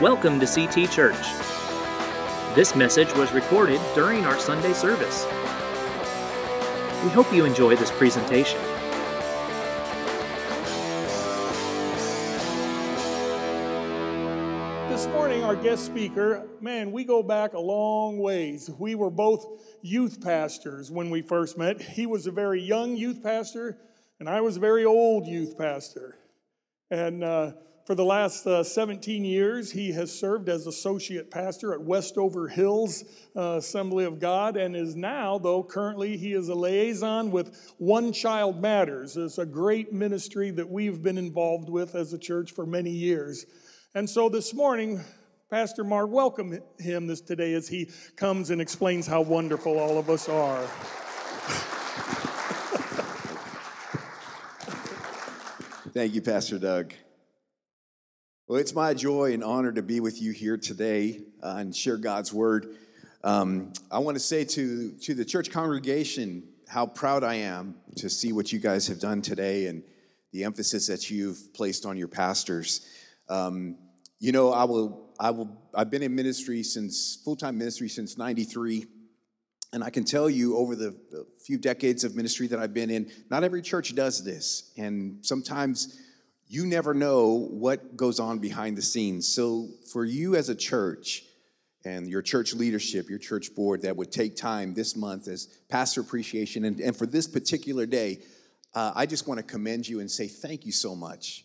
Welcome to CT Church. This message was recorded during our Sunday service. We hope you enjoy this presentation. This morning, our guest speaker, man, we go back a long ways. We were both youth pastors when we first met. He was a very young youth pastor, and I was a very old youth pastor. And uh, for the last uh, 17 years, he has served as associate pastor at Westover Hills uh, Assembly of God and is now, though currently, he is a liaison with One Child Matters. It's a great ministry that we've been involved with as a church for many years. And so this morning, Pastor Mark, welcome him this today as he comes and explains how wonderful all of us are. Thank you, Pastor Doug. Well, it's my joy and honor to be with you here today uh, and share God's word. Um, I want to say to, to the church congregation how proud I am to see what you guys have done today and the emphasis that you've placed on your pastors. Um, you know, I will, I will, I've been in ministry since full time ministry since '93. And I can tell you over the, the few decades of ministry that I've been in, not every church does this. And sometimes you never know what goes on behind the scenes. So, for you as a church and your church leadership, your church board, that would take time this month as pastor appreciation, and, and for this particular day, uh, I just want to commend you and say thank you so much.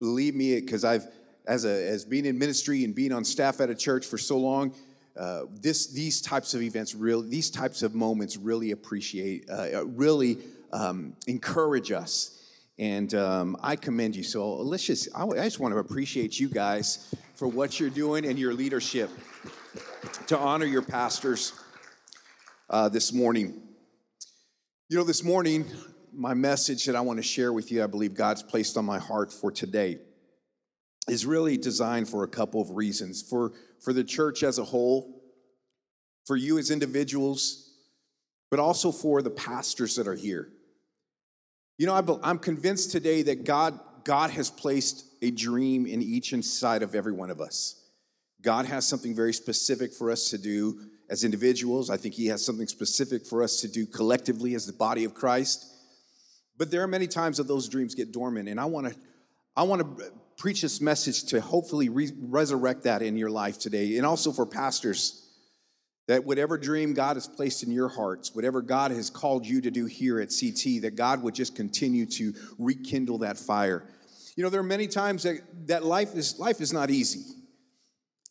Believe me, because I've, as, a, as being in ministry and being on staff at a church for so long, uh, this, these types of events, really, these types of moments really appreciate, uh, really um, encourage us. And um, I commend you. So let's just, I, I just want to appreciate you guys for what you're doing and your leadership to honor your pastors uh, this morning. You know, this morning, my message that I want to share with you, I believe God's placed on my heart for today, is really designed for a couple of reasons. For for the church as a whole, for you as individuals, but also for the pastors that are here. You know, I'm convinced today that God, God has placed a dream in each inside of every one of us. God has something very specific for us to do as individuals. I think He has something specific for us to do collectively as the body of Christ. But there are many times that those dreams get dormant, and I want to, I want to preach this message to hopefully re- resurrect that in your life today. And also for pastors, that whatever dream God has placed in your hearts, whatever God has called you to do here at CT, that God would just continue to rekindle that fire. You know, there are many times that, that life is life is not easy.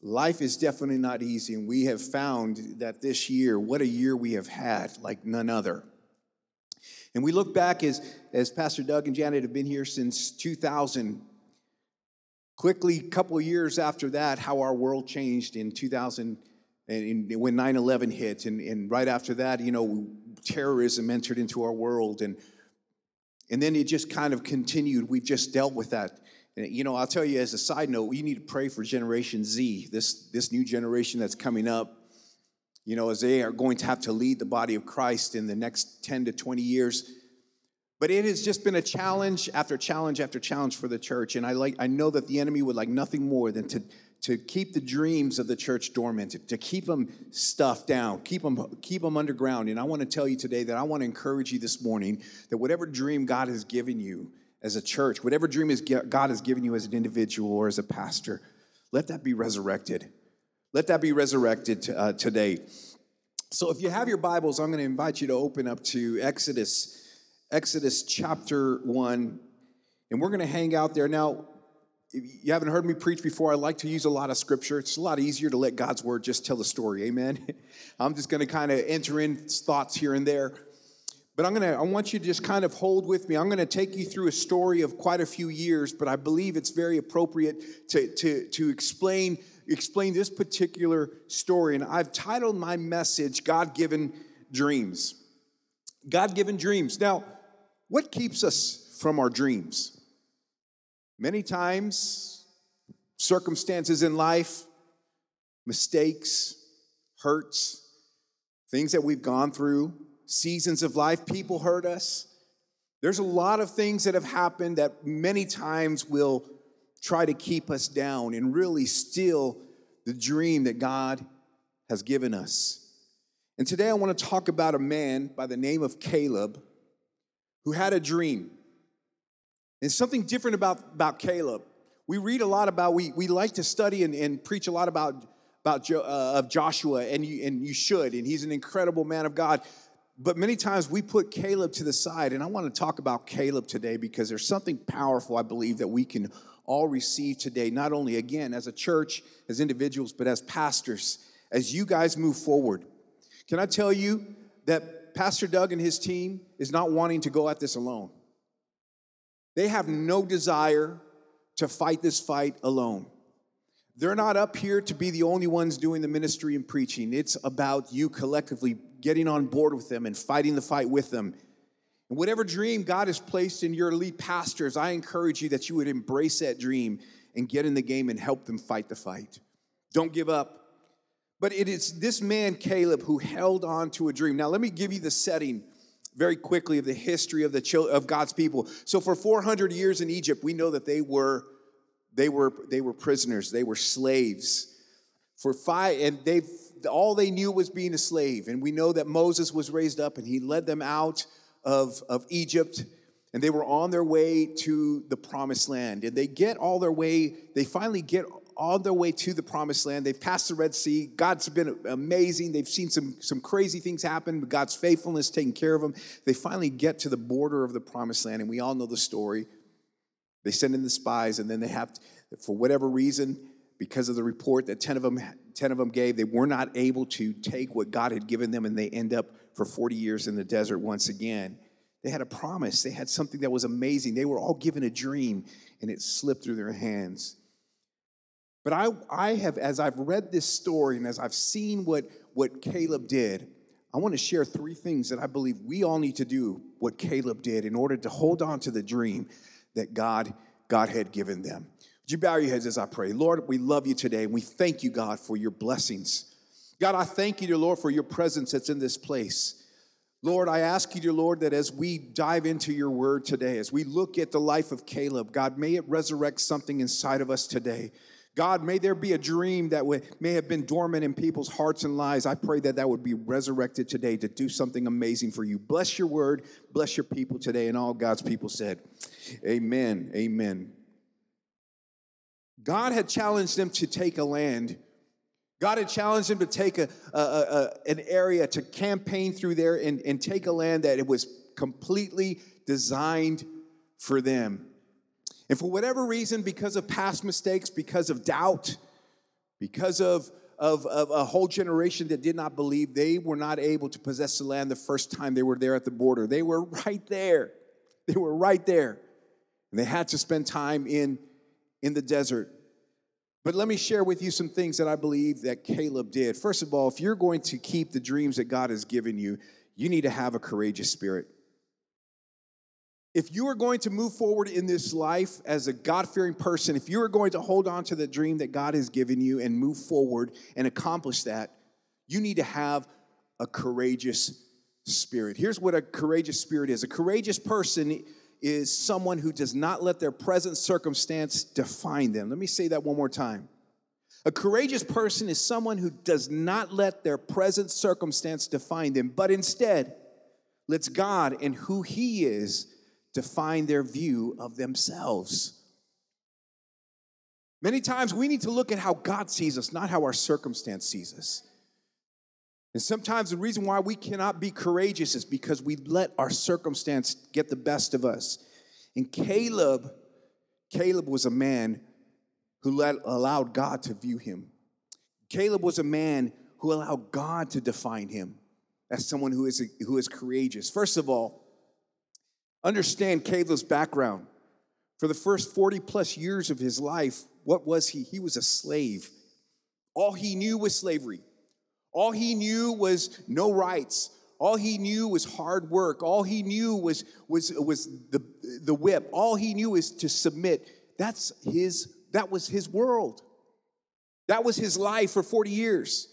Life is definitely not easy, and we have found that this year, what a year we have had, like none other. And we look back as, as Pastor Doug and Janet have been here since 2000, Quickly, a couple years after that, how our world changed in 2000 and when 9-11 hit and, and right after that you know terrorism entered into our world and and then it just kind of continued. We've just dealt with that. And, you know i'll tell you as a side note we need to pray for generation z this this new generation that's coming up. You know as they are going to have to lead the body of christ in the next 10 to 20 years. But it has just been a challenge after challenge after challenge for the church. And I, like, I know that the enemy would like nothing more than to, to keep the dreams of the church dormant, to keep them stuffed down, keep them, keep them underground. And I want to tell you today that I want to encourage you this morning that whatever dream God has given you as a church, whatever dream is God has given you as an individual or as a pastor, let that be resurrected. Let that be resurrected uh, today. So if you have your Bibles, I'm going to invite you to open up to Exodus Exodus chapter 1, and we're going to hang out there. Now, you haven't heard me preach before, I like to use a lot of scripture. It's a lot easier to let God's word just tell the story. Amen. I'm just going to kind of enter in thoughts here and there. But I'm going to I want you to just kind of hold with me. I'm going to take you through a story of quite a few years, but I believe it's very appropriate to to to explain explain this particular story. And I've titled my message God-given dreams. God-given dreams. Now, what keeps us from our dreams? Many times, circumstances in life, mistakes, hurts, things that we've gone through, seasons of life, people hurt us. There's a lot of things that have happened that many times will try to keep us down and really steal the dream that God has given us. And today I want to talk about a man by the name of Caleb who had a dream. And something different about, about Caleb. We read a lot about, we, we like to study and, and preach a lot about, about jo, uh, of Joshua, and you, and you should, and he's an incredible man of God. But many times we put Caleb to the side, and I want to talk about Caleb today because there's something powerful I believe that we can all receive today, not only again as a church, as individuals, but as pastors, as you guys move forward. Can I tell you that Pastor Doug and his team is not wanting to go at this alone? They have no desire to fight this fight alone. They're not up here to be the only ones doing the ministry and preaching. It's about you collectively getting on board with them and fighting the fight with them. And whatever dream God has placed in your lead pastors, I encourage you that you would embrace that dream and get in the game and help them fight the fight. Don't give up. But it is this man, Caleb, who held on to a dream. Now, let me give you the setting very quickly of the history of the of God's people. So for 400 years in Egypt, we know that they were they were they were prisoners, they were slaves. For five and they've all they knew was being a slave. And we know that Moses was raised up and he led them out of, of Egypt and they were on their way to the promised land. And they get all their way, they finally get on their way to the promised land. They've passed the Red Sea. God's been amazing. They've seen some, some crazy things happen, but God's faithfulness taking care of them. They finally get to the border of the promised land, and we all know the story. They send in the spies, and then they have, to, for whatever reason, because of the report that 10 of them 10 of them gave they were not able to take what god had given them and they end up for 40 years in the desert once again they had a promise they had something that was amazing they were all given a dream and it slipped through their hands but I, I have, as I've read this story and as I've seen what, what Caleb did, I want to share three things that I believe we all need to do what Caleb did in order to hold on to the dream that God, God had given them. Would you bow your heads as I pray? Lord, we love you today and we thank you, God, for your blessings. God, I thank you, dear Lord, for your presence that's in this place. Lord, I ask you, dear Lord, that as we dive into your word today, as we look at the life of Caleb, God, may it resurrect something inside of us today. God, may there be a dream that may have been dormant in people's hearts and lives. I pray that that would be resurrected today to do something amazing for you. Bless your word, bless your people today. And all God's people said, Amen. Amen. God had challenged them to take a land. God had challenged them to take a, a, a an area to campaign through there and, and take a land that it was completely designed for them. And for whatever reason, because of past mistakes, because of doubt, because of, of, of, a whole generation that did not believe, they were not able to possess the land the first time they were there at the border. They were right there. They were right there. And they had to spend time in, in the desert. But let me share with you some things that I believe that Caleb did. First of all, if you're going to keep the dreams that God has given you, you need to have a courageous spirit. If you are going to move forward in this life as a God fearing person, if you are going to hold on to the dream that God has given you and move forward and accomplish that, you need to have a courageous spirit. Here's what a courageous spirit is a courageous person is someone who does not let their present circumstance define them. Let me say that one more time. A courageous person is someone who does not let their present circumstance define them, but instead lets God and who He is define their view of themselves. Many times we need to look at how God sees us, not how our circumstance sees us. And sometimes the reason why we cannot be courageous is because we let our circumstance get the best of us. And Caleb, Caleb was a man who let, allowed God to view him. Caleb was a man who allowed God to define him as someone who is, who is courageous. First of all, Understand Caleb's background. For the first 40 plus years of his life, what was he? He was a slave. All he knew was slavery. All he knew was no rights. All he knew was hard work. All he knew was, was, was the, the whip. All he knew is to submit. That's his, that was his world. That was his life for 40 years.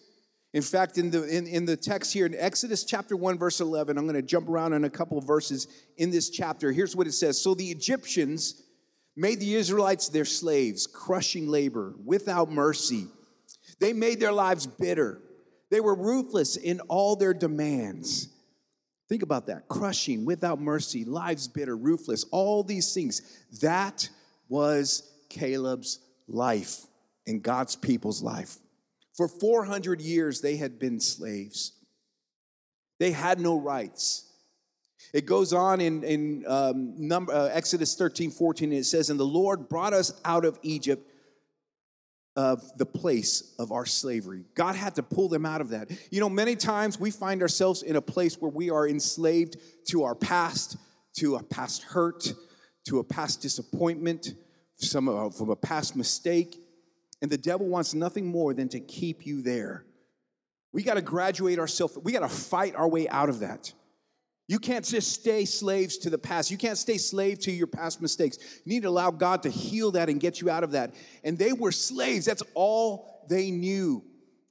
In fact, in the, in, in the text here in Exodus chapter 1, verse 11, I'm going to jump around on a couple verses in this chapter. Here's what it says So the Egyptians made the Israelites their slaves, crushing labor without mercy. They made their lives bitter. They were ruthless in all their demands. Think about that crushing without mercy, lives bitter, ruthless, all these things. That was Caleb's life and God's people's life. For 400 years, they had been slaves, they had no rights. It goes on in, in um, number, uh, Exodus 13, 14, and it says, And the Lord brought us out of Egypt of the place of our slavery. God had to pull them out of that. You know, many times we find ourselves in a place where we are enslaved to our past, to a past hurt, to a past disappointment, some from a past mistake, and the devil wants nothing more than to keep you there. We got to graduate ourselves. We got to fight our way out of that. You can't just stay slaves to the past. You can't stay slave to your past mistakes. You need to allow God to heal that and get you out of that. And they were slaves. That's all they knew.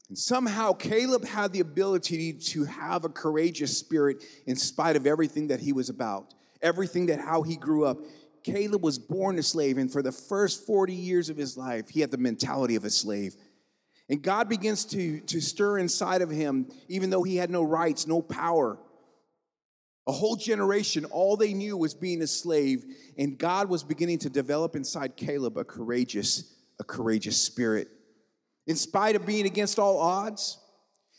And somehow Caleb had the ability to have a courageous spirit in spite of everything that he was about, everything that how he grew up. Caleb was born a slave, and for the first 40 years of his life, he had the mentality of a slave. And God begins to, to stir inside of him, even though he had no rights, no power. A whole generation, all they knew was being a slave, and God was beginning to develop inside Caleb a courageous, a courageous spirit. In spite of being against all odds,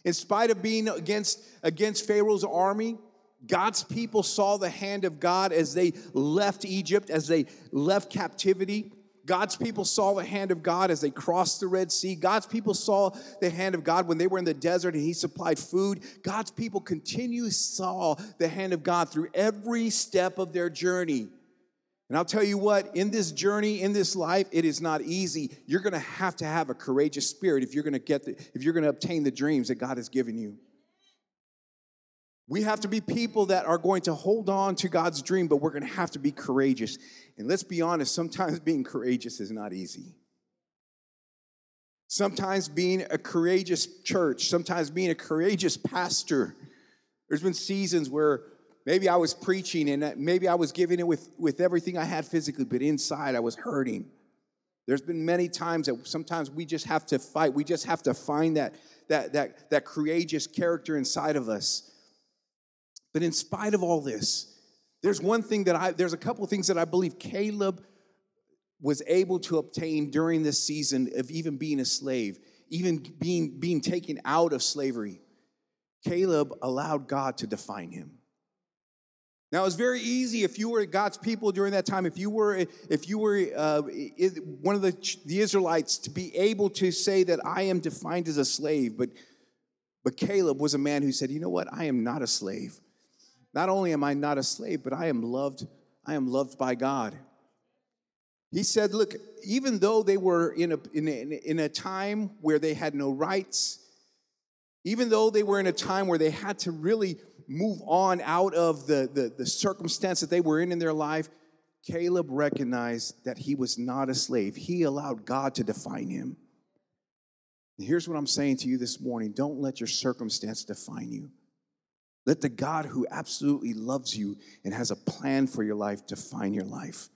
in spite of being against, against Pharaoh's army, God's people saw the hand of God as they left Egypt, as they left captivity. God's people saw the hand of God as they crossed the Red Sea. God's people saw the hand of God when they were in the desert and He supplied food. God's people continually saw the hand of God through every step of their journey. And I'll tell you what, in this journey, in this life, it is not easy. You're gonna have to have a courageous spirit if you're gonna get the, if you're gonna obtain the dreams that God has given you. We have to be people that are going to hold on to God's dream, but we're going to have to be courageous. And let's be honest, sometimes being courageous is not easy. Sometimes being a courageous church, sometimes being a courageous pastor. There's been seasons where maybe I was preaching and maybe I was giving it with, with everything I had physically, but inside I was hurting. There's been many times that sometimes we just have to fight. We just have to find that, that, that, that courageous character inside of us but in spite of all this, there's one thing that I, there's a couple things that I believe Caleb was able to obtain during this season of even being a slave, even being, being taken out of slavery. Caleb allowed God to define him. Now it was very easy if you were God's people during that time. If you were, if you were uh, one of the, the Israelites, to be able to say that I am defined as a slave. But, but Caleb was a man who said, "You know what? I am not a slave. Not only am I not a slave, but I am loved. I am loved by God. He said, Look, even though they were in a, in a, in a time where they had no rights, even though they were in a time where they had to really move on out of the, the, the circumstance that they were in in their life, Caleb recognized that he was not a slave. He allowed God to define him. And here's what I'm saying to you this morning don't let your circumstance define you. Let the God who absolutely loves you and has a plan for your life define your life.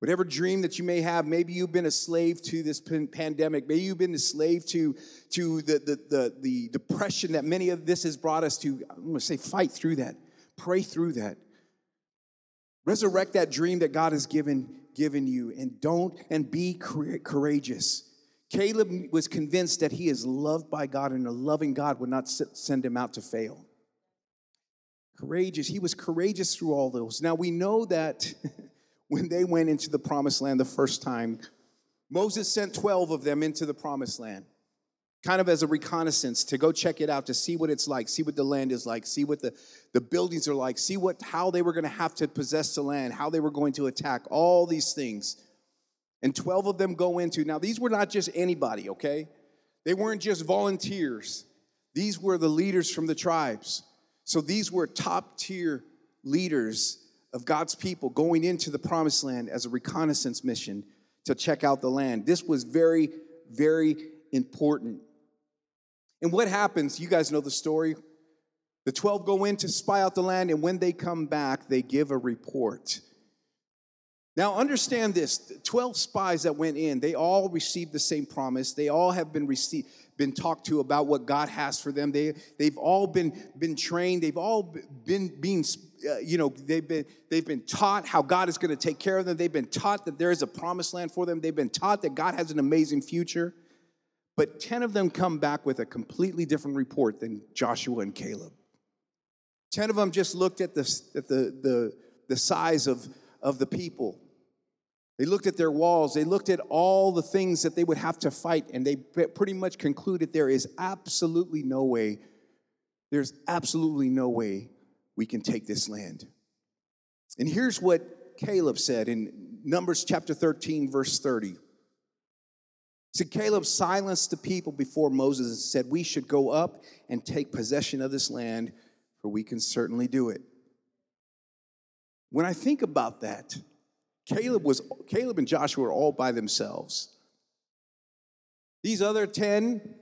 Whatever dream that you may have, maybe you've been a slave to this pandemic. Maybe you've been a slave to, to the, the, the, the depression that many of this has brought us to. I'm going to say, fight through that. Pray through that. Resurrect that dream that God has given, given you and don't, and be courageous. Caleb was convinced that he is loved by God and a loving God would not send him out to fail. Courageous. He was courageous through all those. Now we know that when they went into the promised land the first time, Moses sent 12 of them into the promised land, kind of as a reconnaissance to go check it out, to see what it's like, see what the land is like, see what the, the buildings are like, see what how they were going to have to possess the land, how they were going to attack, all these things. And 12 of them go into, now these were not just anybody, okay? They weren't just volunteers. These were the leaders from the tribes. So these were top tier leaders of God's people going into the promised land as a reconnaissance mission to check out the land. This was very, very important. And what happens? You guys know the story. The 12 go in to spy out the land, and when they come back, they give a report. Now, understand this 12 spies that went in, they all received the same promise. They all have been received, been talked to about what God has for them. They, they've all been, been trained. They've all been being, uh, you know, they've been, they've been taught how God is going to take care of them. They've been taught that there is a promised land for them. They've been taught that God has an amazing future. But 10 of them come back with a completely different report than Joshua and Caleb. 10 of them just looked at the, at the, the, the size of, of the people they looked at their walls, they looked at all the things that they would have to fight, and they pretty much concluded there is absolutely no way, there's absolutely no way we can take this land. And here's what Caleb said in Numbers chapter 13, verse 30. He said, Caleb silenced the people before Moses and said, We should go up and take possession of this land, for we can certainly do it. When I think about that, Caleb was Caleb and Joshua were all by themselves. These other 10,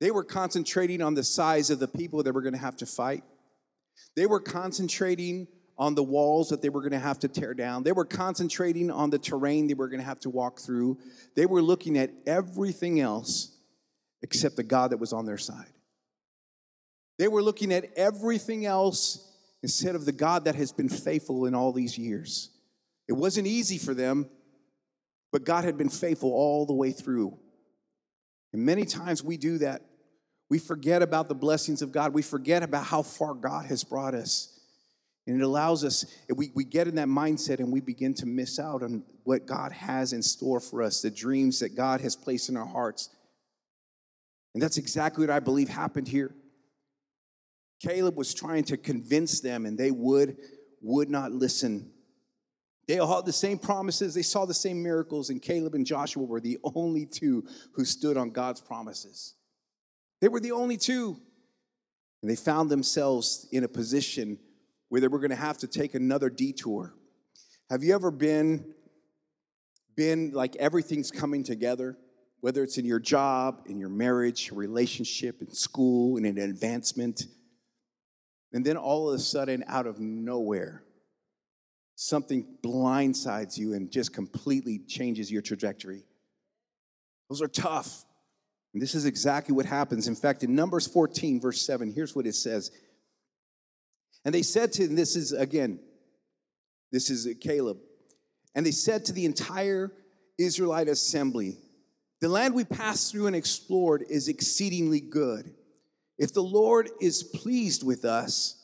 they were concentrating on the size of the people that were going to have to fight. They were concentrating on the walls that they were going to have to tear down. They were concentrating on the terrain they were going to have to walk through. They were looking at everything else except the God that was on their side. They were looking at everything else instead of the God that has been faithful in all these years. It wasn't easy for them, but God had been faithful all the way through. And many times we do that. We forget about the blessings of God. We forget about how far God has brought us. And it allows us, we, we get in that mindset and we begin to miss out on what God has in store for us, the dreams that God has placed in our hearts. And that's exactly what I believe happened here. Caleb was trying to convince them, and they would, would not listen. They all had the same promises, they saw the same miracles, and Caleb and Joshua were the only two who stood on God's promises. They were the only two. And they found themselves in a position where they were going to have to take another detour. Have you ever been been like everything's coming together, whether it's in your job, in your marriage, relationship, in school, in an advancement, and then all of a sudden out of nowhere, something blindsides you and just completely changes your trajectory. Those are tough. And this is exactly what happens. In fact, in Numbers 14, verse 7, here's what it says. And they said to, and this is again, this is Caleb, and they said to the entire Israelite assembly, The land we passed through and explored is exceedingly good. If the Lord is pleased with us,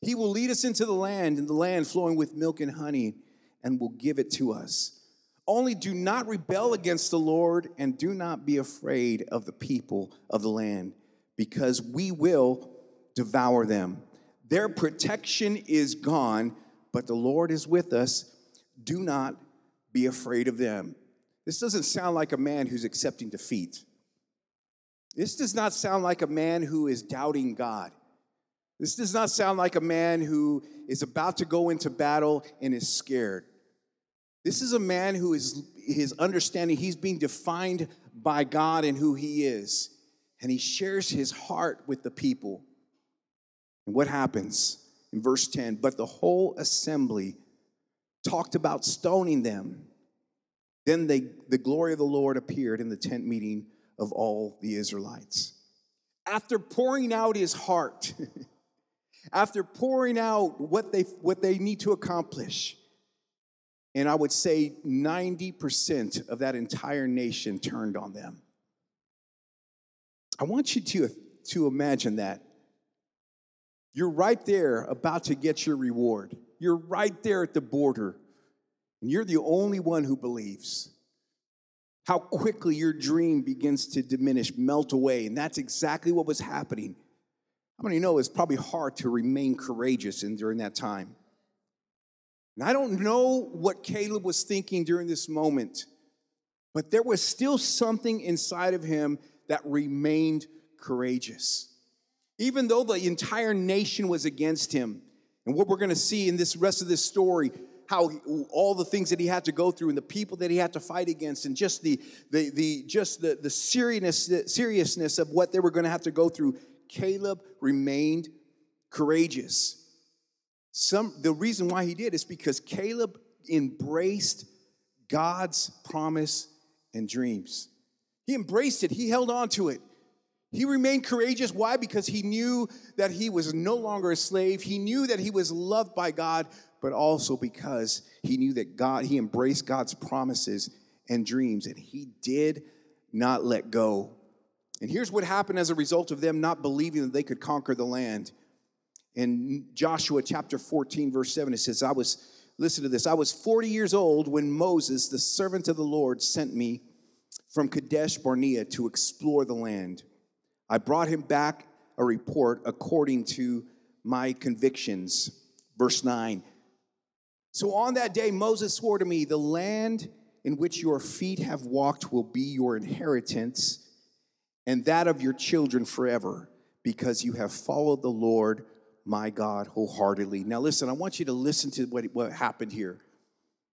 he will lead us into the land, and the land flowing with milk and honey, and will give it to us. Only do not rebel against the Lord, and do not be afraid of the people of the land, because we will devour them. Their protection is gone, but the Lord is with us. Do not be afraid of them. This doesn't sound like a man who's accepting defeat. This does not sound like a man who is doubting God. This does not sound like a man who is about to go into battle and is scared. This is a man who is his understanding, he's being defined by God and who he is. And he shares his heart with the people. And what happens in verse 10? But the whole assembly talked about stoning them. Then they, the glory of the Lord appeared in the tent meeting of all the Israelites. After pouring out his heart, after pouring out what they, what they need to accomplish. And I would say 90% of that entire nation turned on them. I want you to, to imagine that. You're right there about to get your reward. You're right there at the border, and you're the only one who believes. How quickly your dream begins to diminish, melt away. And that's exactly what was happening how many know it's probably hard to remain courageous in, during that time? And I don't know what Caleb was thinking during this moment, but there was still something inside of him that remained courageous. Even though the entire nation was against him, and what we're to see in this rest of this story, how he, all the things that he had to go through and the people that he had to fight against and just the, the, the just the, the seriousness, the seriousness of what they were going to have to go through Caleb remained courageous. Some, the reason why he did is because Caleb embraced God's promise and dreams. He embraced it, he held on to it. He remained courageous. Why? Because he knew that he was no longer a slave. He knew that he was loved by God, but also because he knew that God, he embraced God's promises and dreams, and he did not let go. And here's what happened as a result of them not believing that they could conquer the land. In Joshua chapter 14, verse 7, it says, I was, listen to this, I was 40 years old when Moses, the servant of the Lord, sent me from Kadesh Barnea to explore the land. I brought him back a report according to my convictions. Verse 9. So on that day, Moses swore to me, The land in which your feet have walked will be your inheritance and that of your children forever, because you have followed the Lord my God wholeheartedly. Now, listen, I want you to listen to what, what happened here.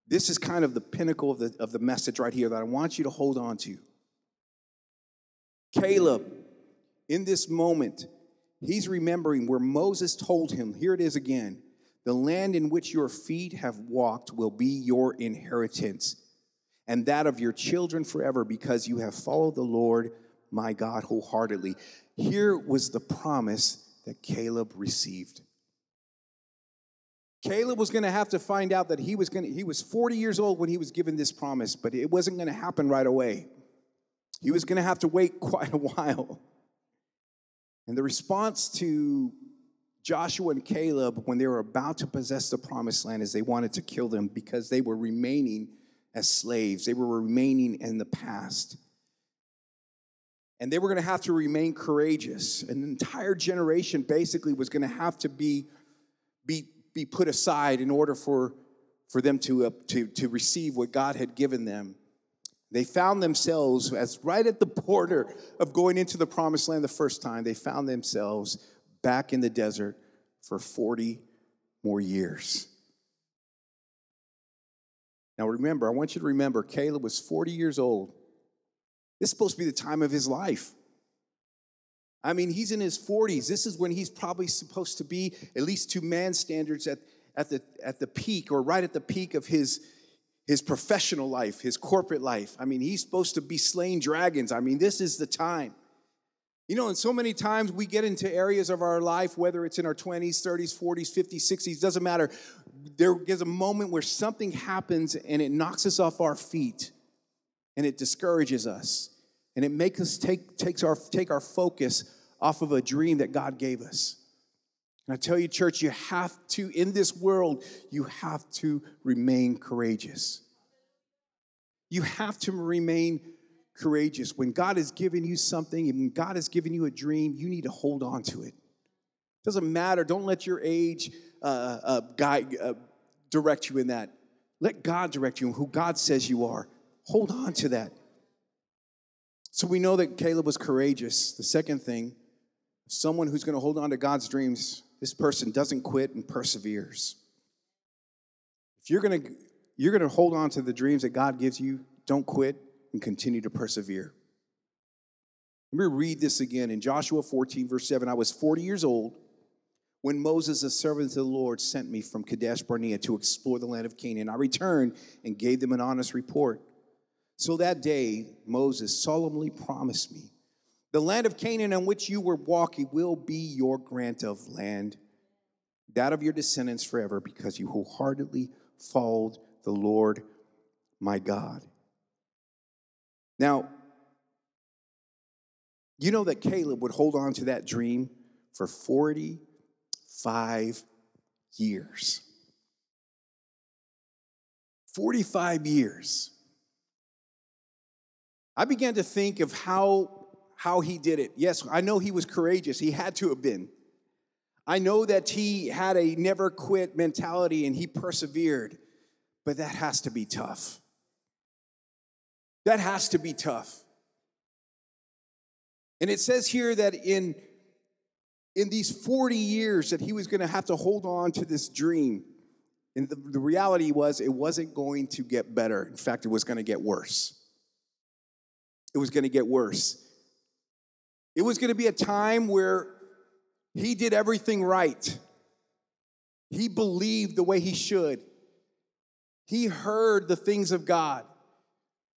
This is kind of the pinnacle of the, of the message right here that I want you to hold on to. Caleb in this moment, he's remembering where Moses told him, here it is again, the land in which your feet have walked will be your inheritance, and that of your children forever, because you have followed the Lord my God wholeheartedly. Here was the promise that Caleb received. Caleb was going to have to find out that he was going to, he was 40 years old when he was given this promise, but it wasn't going to happen right away. He was going to have to wait quite a while. And the response to Joshua and Caleb when they were about to possess the promised land is they wanted to kill them because they were remaining as slaves. They were remaining in the past. And they were going to have to remain courageous. An entire generation basically was going to have to be, be, be put aside in order for, for them to, uh, to, to receive what God had given them. They found themselves as right at the border of going into the promised land the first time, they found themselves back in the desert for 40 more years. Now remember, I want you to remember Caleb was 40 years old. This is supposed to be the time of his life. I mean, he's in his 40s. This is when he's probably supposed to be, at least to man's standards, at, at, the, at the peak or right at the peak of his, his professional life, his corporate life. I mean, he's supposed to be slaying dragons. I mean, this is the time. You know, and so many times we get into areas of our life, whether it's in our 20s, 30s, 40s, 50s, 60s, doesn't matter. There is a moment where something happens and it knocks us off our feet and it discourages us and it makes us take, takes our, take our focus off of a dream that God gave us. And I tell you, church, you have to, in this world, you have to remain courageous. You have to remain courageous. When God has given you something and when God has given you a dream, you need to hold on to it. Doesn't matter. Don't let your age uh, uh, guide, uh, direct you in that. Let God direct you in who God says you are. Hold on to that. So we know that Caleb was courageous. The second thing, someone who's going to hold on to God's dreams this person doesn't quit and perseveres. If you're going to you're going to hold on to the dreams that God gives you, don't quit and continue to persevere. Let me read this again in Joshua 14, verse 7. I was 40 years old when Moses, the servant of the Lord, sent me from Kadesh Barnea to explore the land of Canaan. I returned and gave them an honest report. So that day, Moses solemnly promised me the land of Canaan on which you were walking will be your grant of land, that of your descendants forever, because you wholeheartedly followed the Lord my God. Now, you know that Caleb would hold on to that dream for 45 years. 45 years. I began to think of how how he did it. Yes, I know he was courageous. He had to have been. I know that he had a never quit mentality and he persevered, but that has to be tough. That has to be tough. And it says here that in, in these 40 years that he was going to have to hold on to this dream. And the, the reality was it wasn't going to get better. In fact, it was going to get worse. It was going to get worse. It was going to be a time where he did everything right. He believed the way he should. He heard the things of God.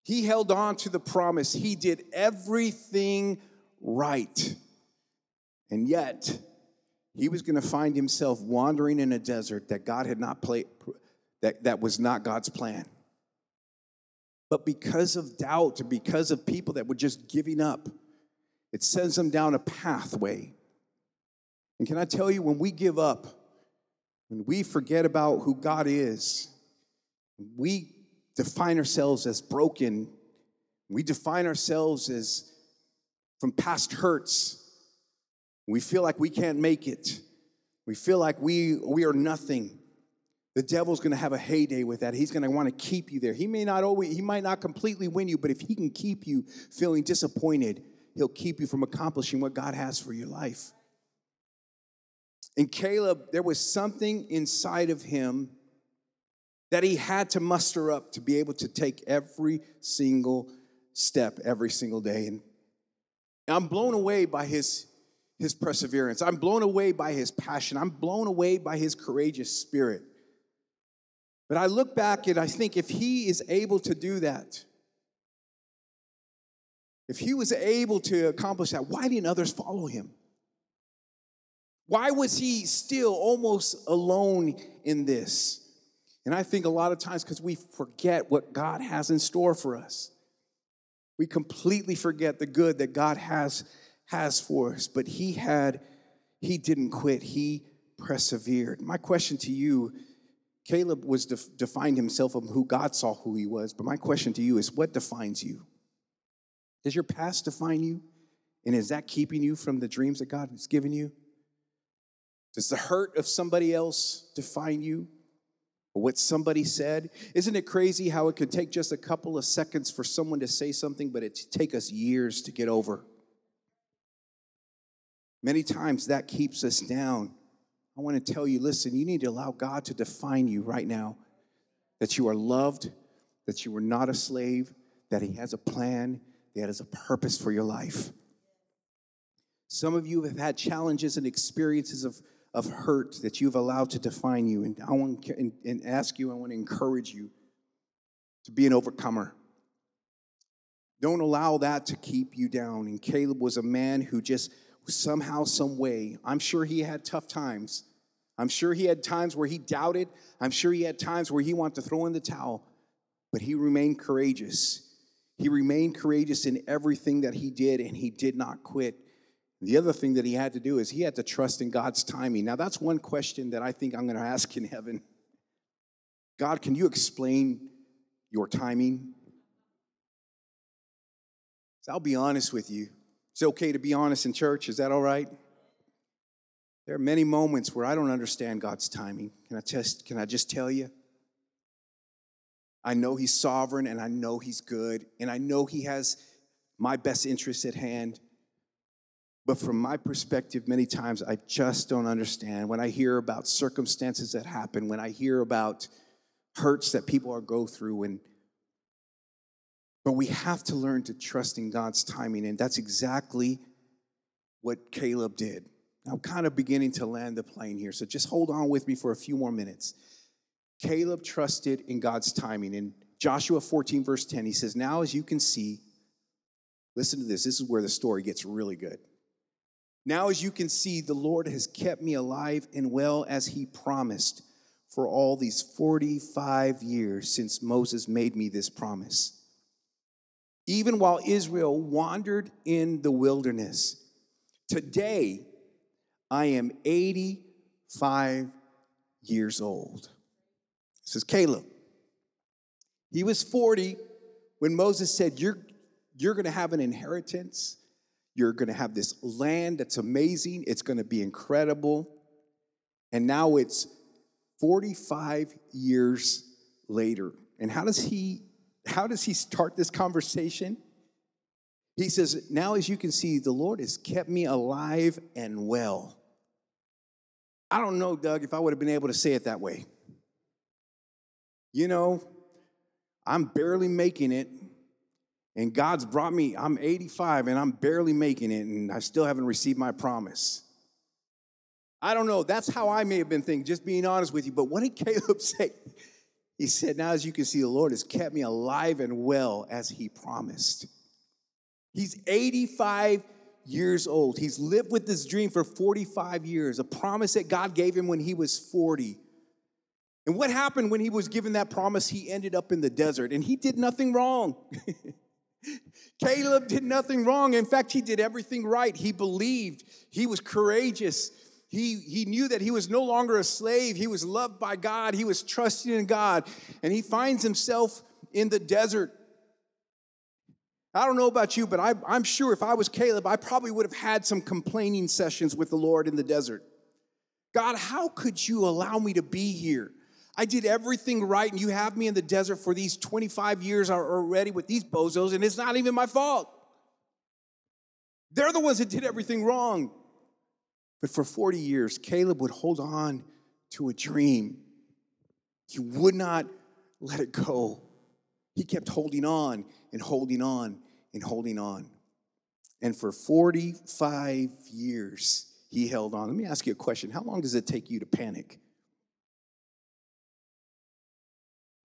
He held on to the promise. He did everything right. And yet, he was going to find himself wandering in a desert that God had not played, that, that was not God's plan. But because of doubt, because of people that were just giving up, it sends them down a pathway. And can I tell you, when we give up, when we forget about who God is, we define ourselves as broken, we define ourselves as from past hurts, we feel like we can't make it, we feel like we, we are nothing. The devil's going to have a heyday with that. He's going to want to keep you there. He may not always, he might not completely win you, but if he can keep you feeling disappointed, he'll keep you from accomplishing what God has for your life. And Caleb, there was something inside of him that he had to muster up to be able to take every single step every single day. And I'm blown away by his, his perseverance. I'm blown away by his passion. I'm blown away by his courageous spirit. But I look back and I think if he is able to do that, if he was able to accomplish that, why didn't others follow him? Why was he still almost alone in this? And I think a lot of times because we forget what God has in store for us. We completely forget the good that God has has for us. But he had, he didn't quit. He persevered. My question to you Caleb was def- defined himself of who God saw who he was. But my question to you is what defines you? Does your past define you? And is that keeping you from the dreams that God has given you? Does the hurt of somebody else define you? Or what somebody said? Isn't it crazy how it could take just a couple of seconds for someone to say something, but it take us years to get over? Many times that keeps us down. I want to tell you listen, you need to allow God to define you right now that you are loved, that you are not a slave, that He has a plan, that has a purpose for your life. Some of you have had challenges and experiences of, of hurt that you've allowed to define you. And I want to and, and ask you, I want to encourage you to be an overcomer. Don't allow that to keep you down. And Caleb was a man who just somehow, some way, I'm sure he had tough times. I'm sure he had times where he doubted. I'm sure he had times where he wanted to throw in the towel, but he remained courageous. He remained courageous in everything that he did, and he did not quit. The other thing that he had to do is he had to trust in God's timing. Now, that's one question that I think I'm going to ask in heaven. God, can you explain your timing? So I'll be honest with you. It's okay to be honest in church. Is that all right? There are many moments where I don't understand God's timing. Can I, test, can I just tell you? I know He's sovereign and I know He's good and I know He has my best interests at hand. But from my perspective, many times I just don't understand. When I hear about circumstances that happen, when I hear about hurts that people are go through, and but we have to learn to trust in God's timing, and that's exactly what Caleb did. I'm kind of beginning to land the plane here, so just hold on with me for a few more minutes. Caleb trusted in God's timing. In Joshua 14, verse 10, he says, Now as you can see, listen to this, this is where the story gets really good. Now, as you can see, the Lord has kept me alive and well as he promised for all these 45 years since Moses made me this promise. Even while Israel wandered in the wilderness, today I am 85 years old. This is Caleb. He was 40 when Moses said, You're, you're going to have an inheritance you're going to have this land that's amazing. It's going to be incredible. And now it's 45 years later. And how does he how does he start this conversation? He says, "Now as you can see, the Lord has kept me alive and well." I don't know, Doug, if I would have been able to say it that way. You know, I'm barely making it and God's brought me, I'm 85 and I'm barely making it, and I still haven't received my promise. I don't know. That's how I may have been thinking, just being honest with you. But what did Caleb say? He said, Now, as you can see, the Lord has kept me alive and well as he promised. He's 85 years old. He's lived with this dream for 45 years, a promise that God gave him when he was 40. And what happened when he was given that promise? He ended up in the desert and he did nothing wrong. Caleb did nothing wrong. In fact, he did everything right. He believed, he was courageous. He, he knew that he was no longer a slave. He was loved by God. He was trusting in God. And he finds himself in the desert. I don't know about you, but I, I'm sure if I was Caleb, I probably would have had some complaining sessions with the Lord in the desert. God, how could you allow me to be here? I did everything right, and you have me in the desert for these 25 years already with these bozos, and it's not even my fault. They're the ones that did everything wrong. But for 40 years, Caleb would hold on to a dream. He would not let it go. He kept holding on and holding on and holding on. And for 45 years, he held on. Let me ask you a question How long does it take you to panic?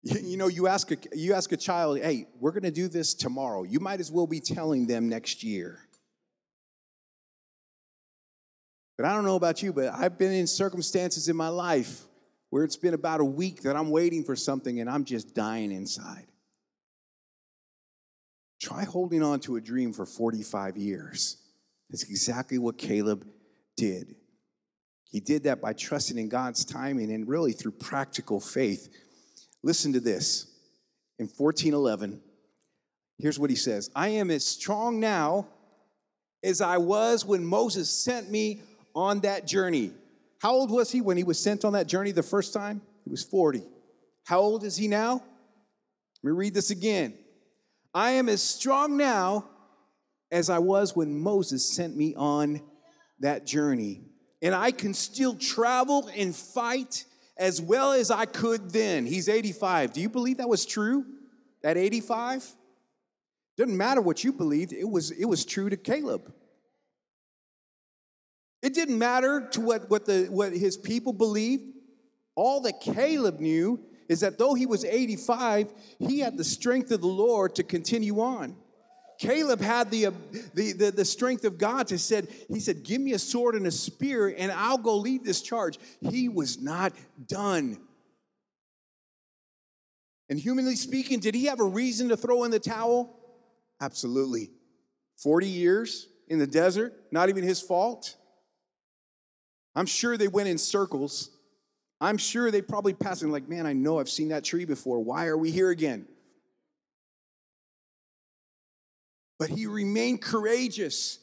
You know, you ask a, you ask a child, hey, we're going to do this tomorrow. You might as well be telling them next year. But I don't know about you, but I've been in circumstances in my life where it's been about a week that I'm waiting for something and I'm just dying inside. Try holding on to a dream for 45 years. That's exactly what Caleb did. He did that by trusting in God's timing and really through practical faith. Listen to this. In 1411, here's what he says I am as strong now as I was when Moses sent me on that journey. How old was he when he was sent on that journey the first time? He was 40. How old is he now? Let me read this again. I am as strong now as I was when Moses sent me on that journey. And I can still travel and fight as well as I could then. He's 85. Do you believe that was true at 85? Doesn't matter what you believed, it was, it was true to Caleb. It didn't matter to what, what, the, what his people believed. All that Caleb knew is that though he was 85, he had the strength of the Lord to continue on. Caleb had the, uh, the, the, the, strength of God to said, he said, give me a sword and a spear and I'll go lead this charge. He was not done. And humanly speaking, did he have a reason to throw in the towel? Absolutely. 40 years in the desert, not even his fault. I'm sure they went in circles. I'm sure they probably passed and like, man, I know I've seen that tree before. Why are we here again? But he remained courageous.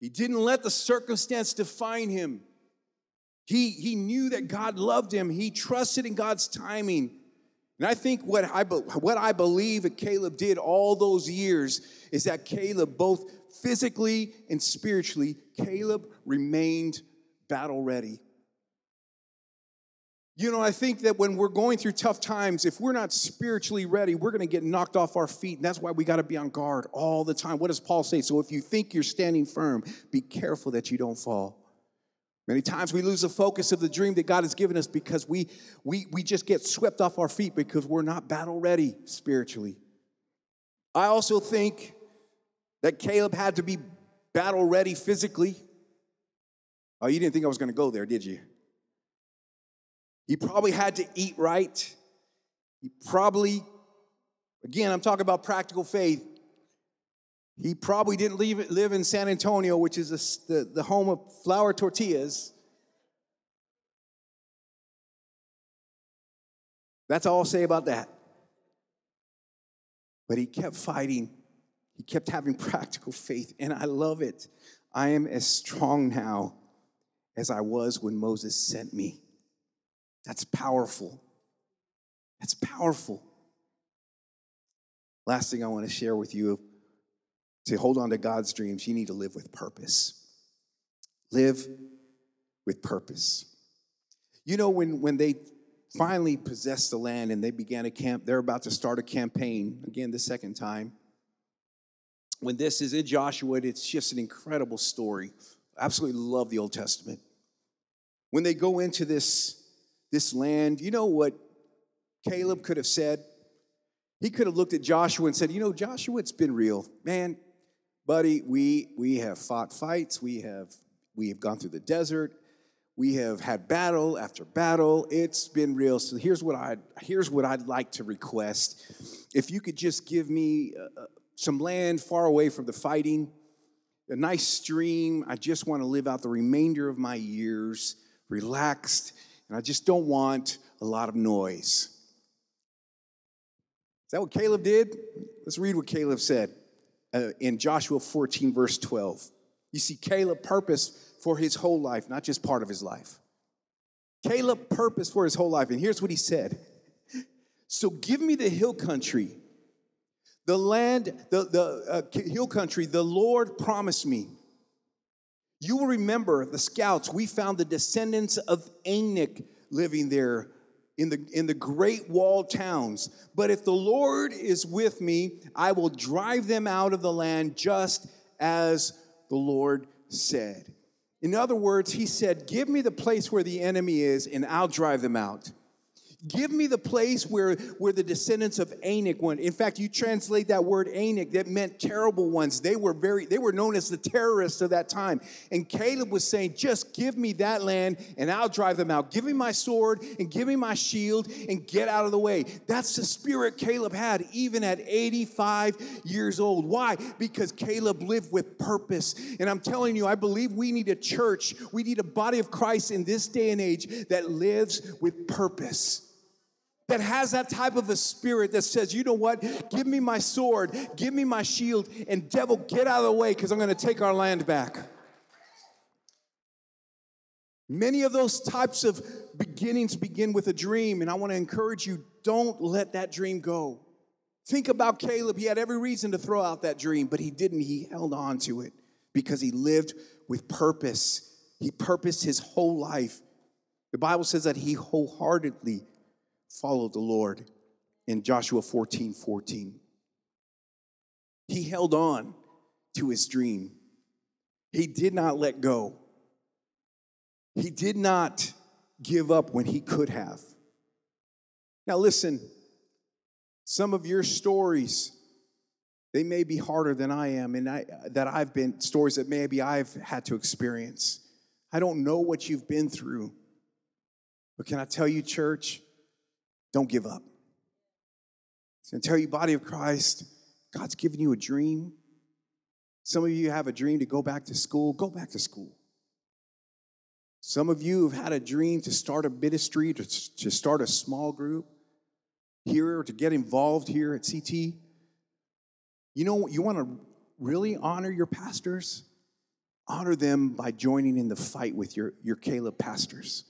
He didn't let the circumstance define him. He, he knew that God loved him. He trusted in God's timing. And I think what I, what I believe that Caleb did all those years is that Caleb, both physically and spiritually, Caleb remained battle ready. You know, I think that when we're going through tough times, if we're not spiritually ready, we're going to get knocked off our feet. And that's why we got to be on guard all the time. What does Paul say? So if you think you're standing firm, be careful that you don't fall. Many times we lose the focus of the dream that God has given us because we, we, we just get swept off our feet because we're not battle ready spiritually. I also think that Caleb had to be battle ready physically. Oh, you didn't think I was going to go there, did you? He probably had to eat right. He probably, again, I'm talking about practical faith. He probably didn't leave, live in San Antonio, which is a, the, the home of flour tortillas. That's all I'll say about that. But he kept fighting. He kept having practical faith, and I love it. I am as strong now as I was when Moses sent me. That's powerful. That's powerful. Last thing I want to share with you to hold on to God's dreams, you need to live with purpose. Live with purpose. You know, when, when they finally possessed the land and they began a camp, they're about to start a campaign, again, the second time. When this is in Joshua, it's just an incredible story. Absolutely love the Old Testament. When they go into this this land. You know what Caleb could have said? He could have looked at Joshua and said, You know, Joshua, it's been real. Man, buddy, we, we have fought fights, we have, we have gone through the desert, we have had battle after battle. It's been real. So here's what I'd, here's what I'd like to request. If you could just give me uh, uh, some land far away from the fighting, a nice stream. I just want to live out the remainder of my years relaxed, and I just don't want a lot of noise. Is that what Caleb did? Let's read what Caleb said uh, in Joshua 14, verse 12. You see, Caleb purposed for his whole life, not just part of his life. Caleb purposed for his whole life, and here's what he said So give me the hill country, the land, the, the uh, hill country the Lord promised me. You will remember the scouts, we found the descendants of Anak living there in the, in the great walled towns. But if the Lord is with me, I will drive them out of the land just as the Lord said. In other words, he said, Give me the place where the enemy is, and I'll drive them out. Give me the place where, where the descendants of Anak went. In fact, you translate that word Anak, that meant terrible ones. They were very, they were known as the terrorists of that time. And Caleb was saying, just give me that land and I'll drive them out. Give me my sword and give me my shield and get out of the way. That's the spirit Caleb had, even at 85 years old. Why? Because Caleb lived with purpose. And I'm telling you, I believe we need a church, we need a body of Christ in this day and age that lives with purpose that has that type of a spirit that says, you know what, give me my sword, give me my shield, and devil, get out of the way because I'm going to take our land back. Many of those types of beginnings begin with a dream, and I want to encourage you don't let that dream go. Think about Caleb. He had every reason to throw out that dream, but he didn't. He held on to it because he lived with purpose. He purposed his whole life. The Bible says that he wholeheartedly followed the Lord in Joshua 14 14. He held on to his dream. He did not let go. He did not give up when he could have. Now, listen, some of your stories, they may be harder than I am, and I, that I've been, stories that maybe I've had to experience. I don't know what you've been through. But can I tell you, church, don't give up. So tell you, body of Christ, God's given you a dream. Some of you have a dream to go back to school, go back to school. Some of you have had a dream to start a ministry, to, to start a small group here, or to get involved here at CT. You know, you want to really honor your pastors? Honor them by joining in the fight with your, your Caleb pastors.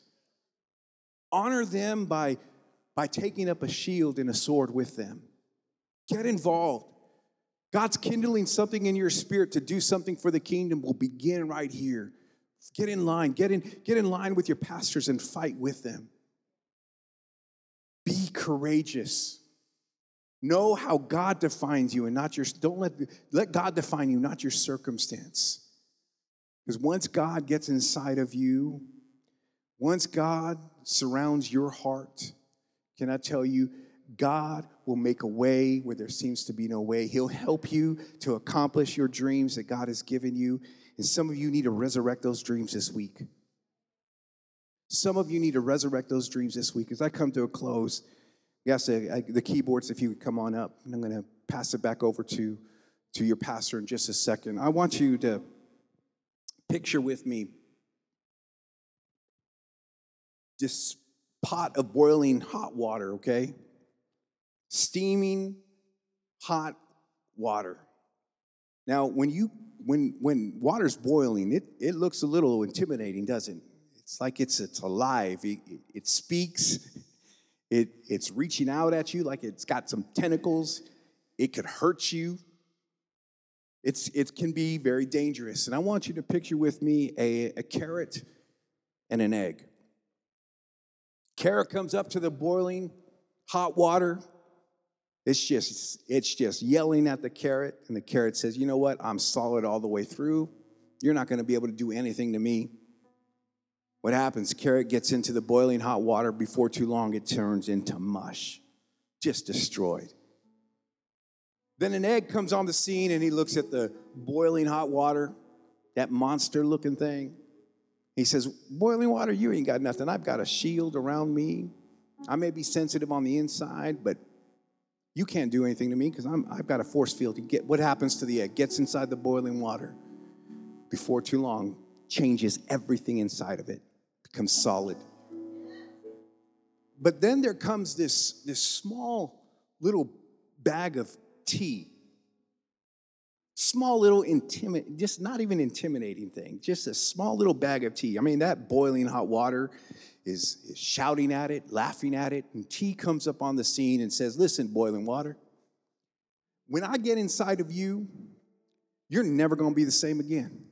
Honor them by by taking up a shield and a sword with them. Get involved. God's kindling something in your spirit to do something for the kingdom will begin right here. Get in line. Get in, get in line with your pastors and fight with them. Be courageous. Know how God defines you and not your don't let let God define you, not your circumstance. Because once God gets inside of you, once God surrounds your heart, can I tell you, God will make a way where there seems to be no way. He'll help you to accomplish your dreams that God has given you. And some of you need to resurrect those dreams this week. Some of you need to resurrect those dreams this week. As I come to a close, yes, the keyboards, if you would come on up, and I'm going to pass it back over to, to your pastor in just a second. I want you to picture with me just pot of boiling hot water, okay? Steaming hot water. Now, when you when when water's boiling, it, it looks a little intimidating, doesn't it? It's like it's it's alive. It, it, it speaks. It, it's reaching out at you like it's got some tentacles. It could hurt you. It's, it can be very dangerous. And I want you to picture with me a, a carrot and an egg. Carrot comes up to the boiling hot water. It's just, it's just yelling at the carrot, and the carrot says, You know what? I'm solid all the way through. You're not going to be able to do anything to me. What happens? Carrot gets into the boiling hot water. Before too long, it turns into mush. just destroyed. Then an egg comes on the scene and he looks at the boiling hot water, that monster looking thing. He says, Boiling water, you ain't got nothing. I've got a shield around me. I may be sensitive on the inside, but you can't do anything to me because I've got a force field. You get, what happens to the egg? Gets inside the boiling water. Before too long, changes everything inside of it, becomes solid. But then there comes this, this small little bag of tea. Small little intimate, just not even intimidating thing, just a small little bag of tea. I mean, that boiling hot water is, is shouting at it, laughing at it, and tea comes up on the scene and says, Listen, boiling water, when I get inside of you, you're never gonna be the same again.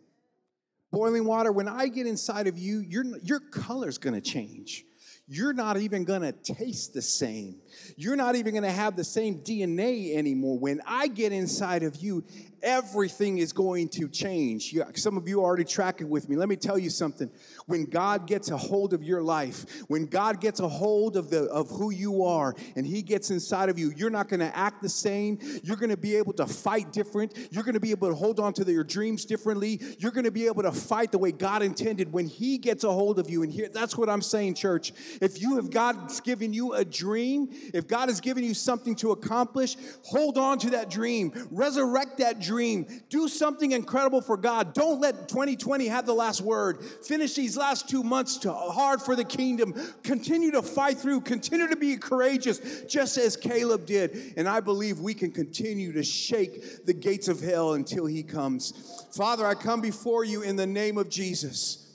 Boiling water, when I get inside of you, your, your color's gonna change you're not even gonna taste the same. You're not even gonna have the same DNA anymore. When I get inside of you, everything is going to change. Some of you are already tracking with me. Let me tell you something. When God gets a hold of your life, when God gets a hold of, the, of who you are and He gets inside of you, you're not going to act the same. You're going to be able to fight different. You're going to be able to hold on to the, your dreams differently. You're going to be able to fight the way God intended when He gets a hold of you. And here, that's what I'm saying, church. If you have God's given you a dream, if God has given you something to accomplish, hold on to that dream. Resurrect that dream dream. Do something incredible for God. Don't let 2020 have the last word. Finish these last two months to hard for the kingdom. Continue to fight through. Continue to be courageous, just as Caleb did. And I believe we can continue to shake the gates of hell until he comes. Father, I come before you in the name of Jesus.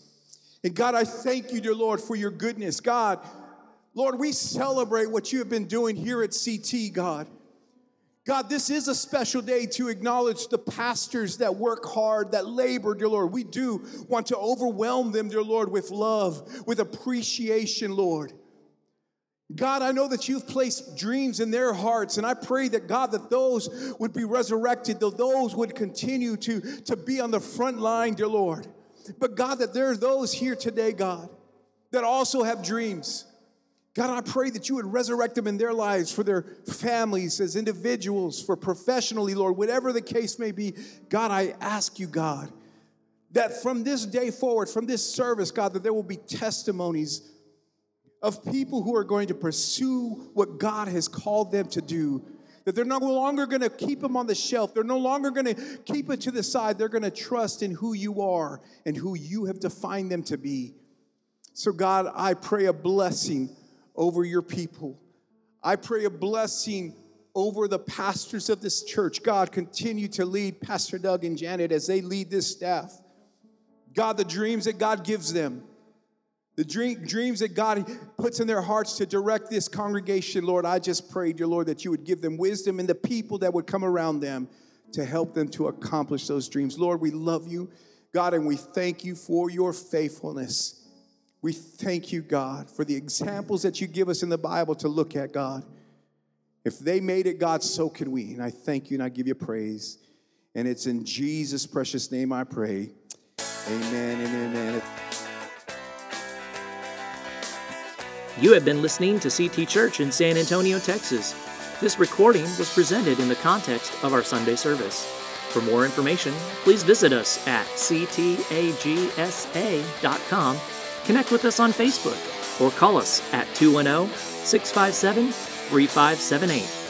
And God, I thank you, dear Lord, for your goodness. God, Lord, we celebrate what you have been doing here at CT, God. God, this is a special day to acknowledge the pastors that work hard, that labor, dear Lord. We do want to overwhelm them, dear Lord, with love, with appreciation, Lord. God, I know that you've placed dreams in their hearts, and I pray that God, that those would be resurrected, that those would continue to, to be on the front line, dear Lord. But God, that there are those here today, God, that also have dreams. God, I pray that you would resurrect them in their lives, for their families, as individuals, for professionally, Lord, whatever the case may be. God, I ask you, God, that from this day forward, from this service, God, that there will be testimonies of people who are going to pursue what God has called them to do. That they're no longer going to keep them on the shelf. They're no longer going to keep it to the side. They're going to trust in who you are and who you have defined them to be. So, God, I pray a blessing over your people. I pray a blessing over the pastors of this church. God, continue to lead Pastor Doug and Janet as they lead this staff. God, the dreams that God gives them, the dream, dreams that God puts in their hearts to direct this congregation, Lord, I just pray, dear Lord, that you would give them wisdom and the people that would come around them to help them to accomplish those dreams. Lord, we love you, God, and we thank you for your faithfulness. We thank you, God, for the examples that you give us in the Bible to look at, God. If they made it, God, so can we. And I thank you and I give you praise. And it's in Jesus' precious name I pray. Amen and amen. You have been listening to CT Church in San Antonio, Texas. This recording was presented in the context of our Sunday service. For more information, please visit us at ctagsa.com Connect with us on Facebook or call us at 210 657 3578.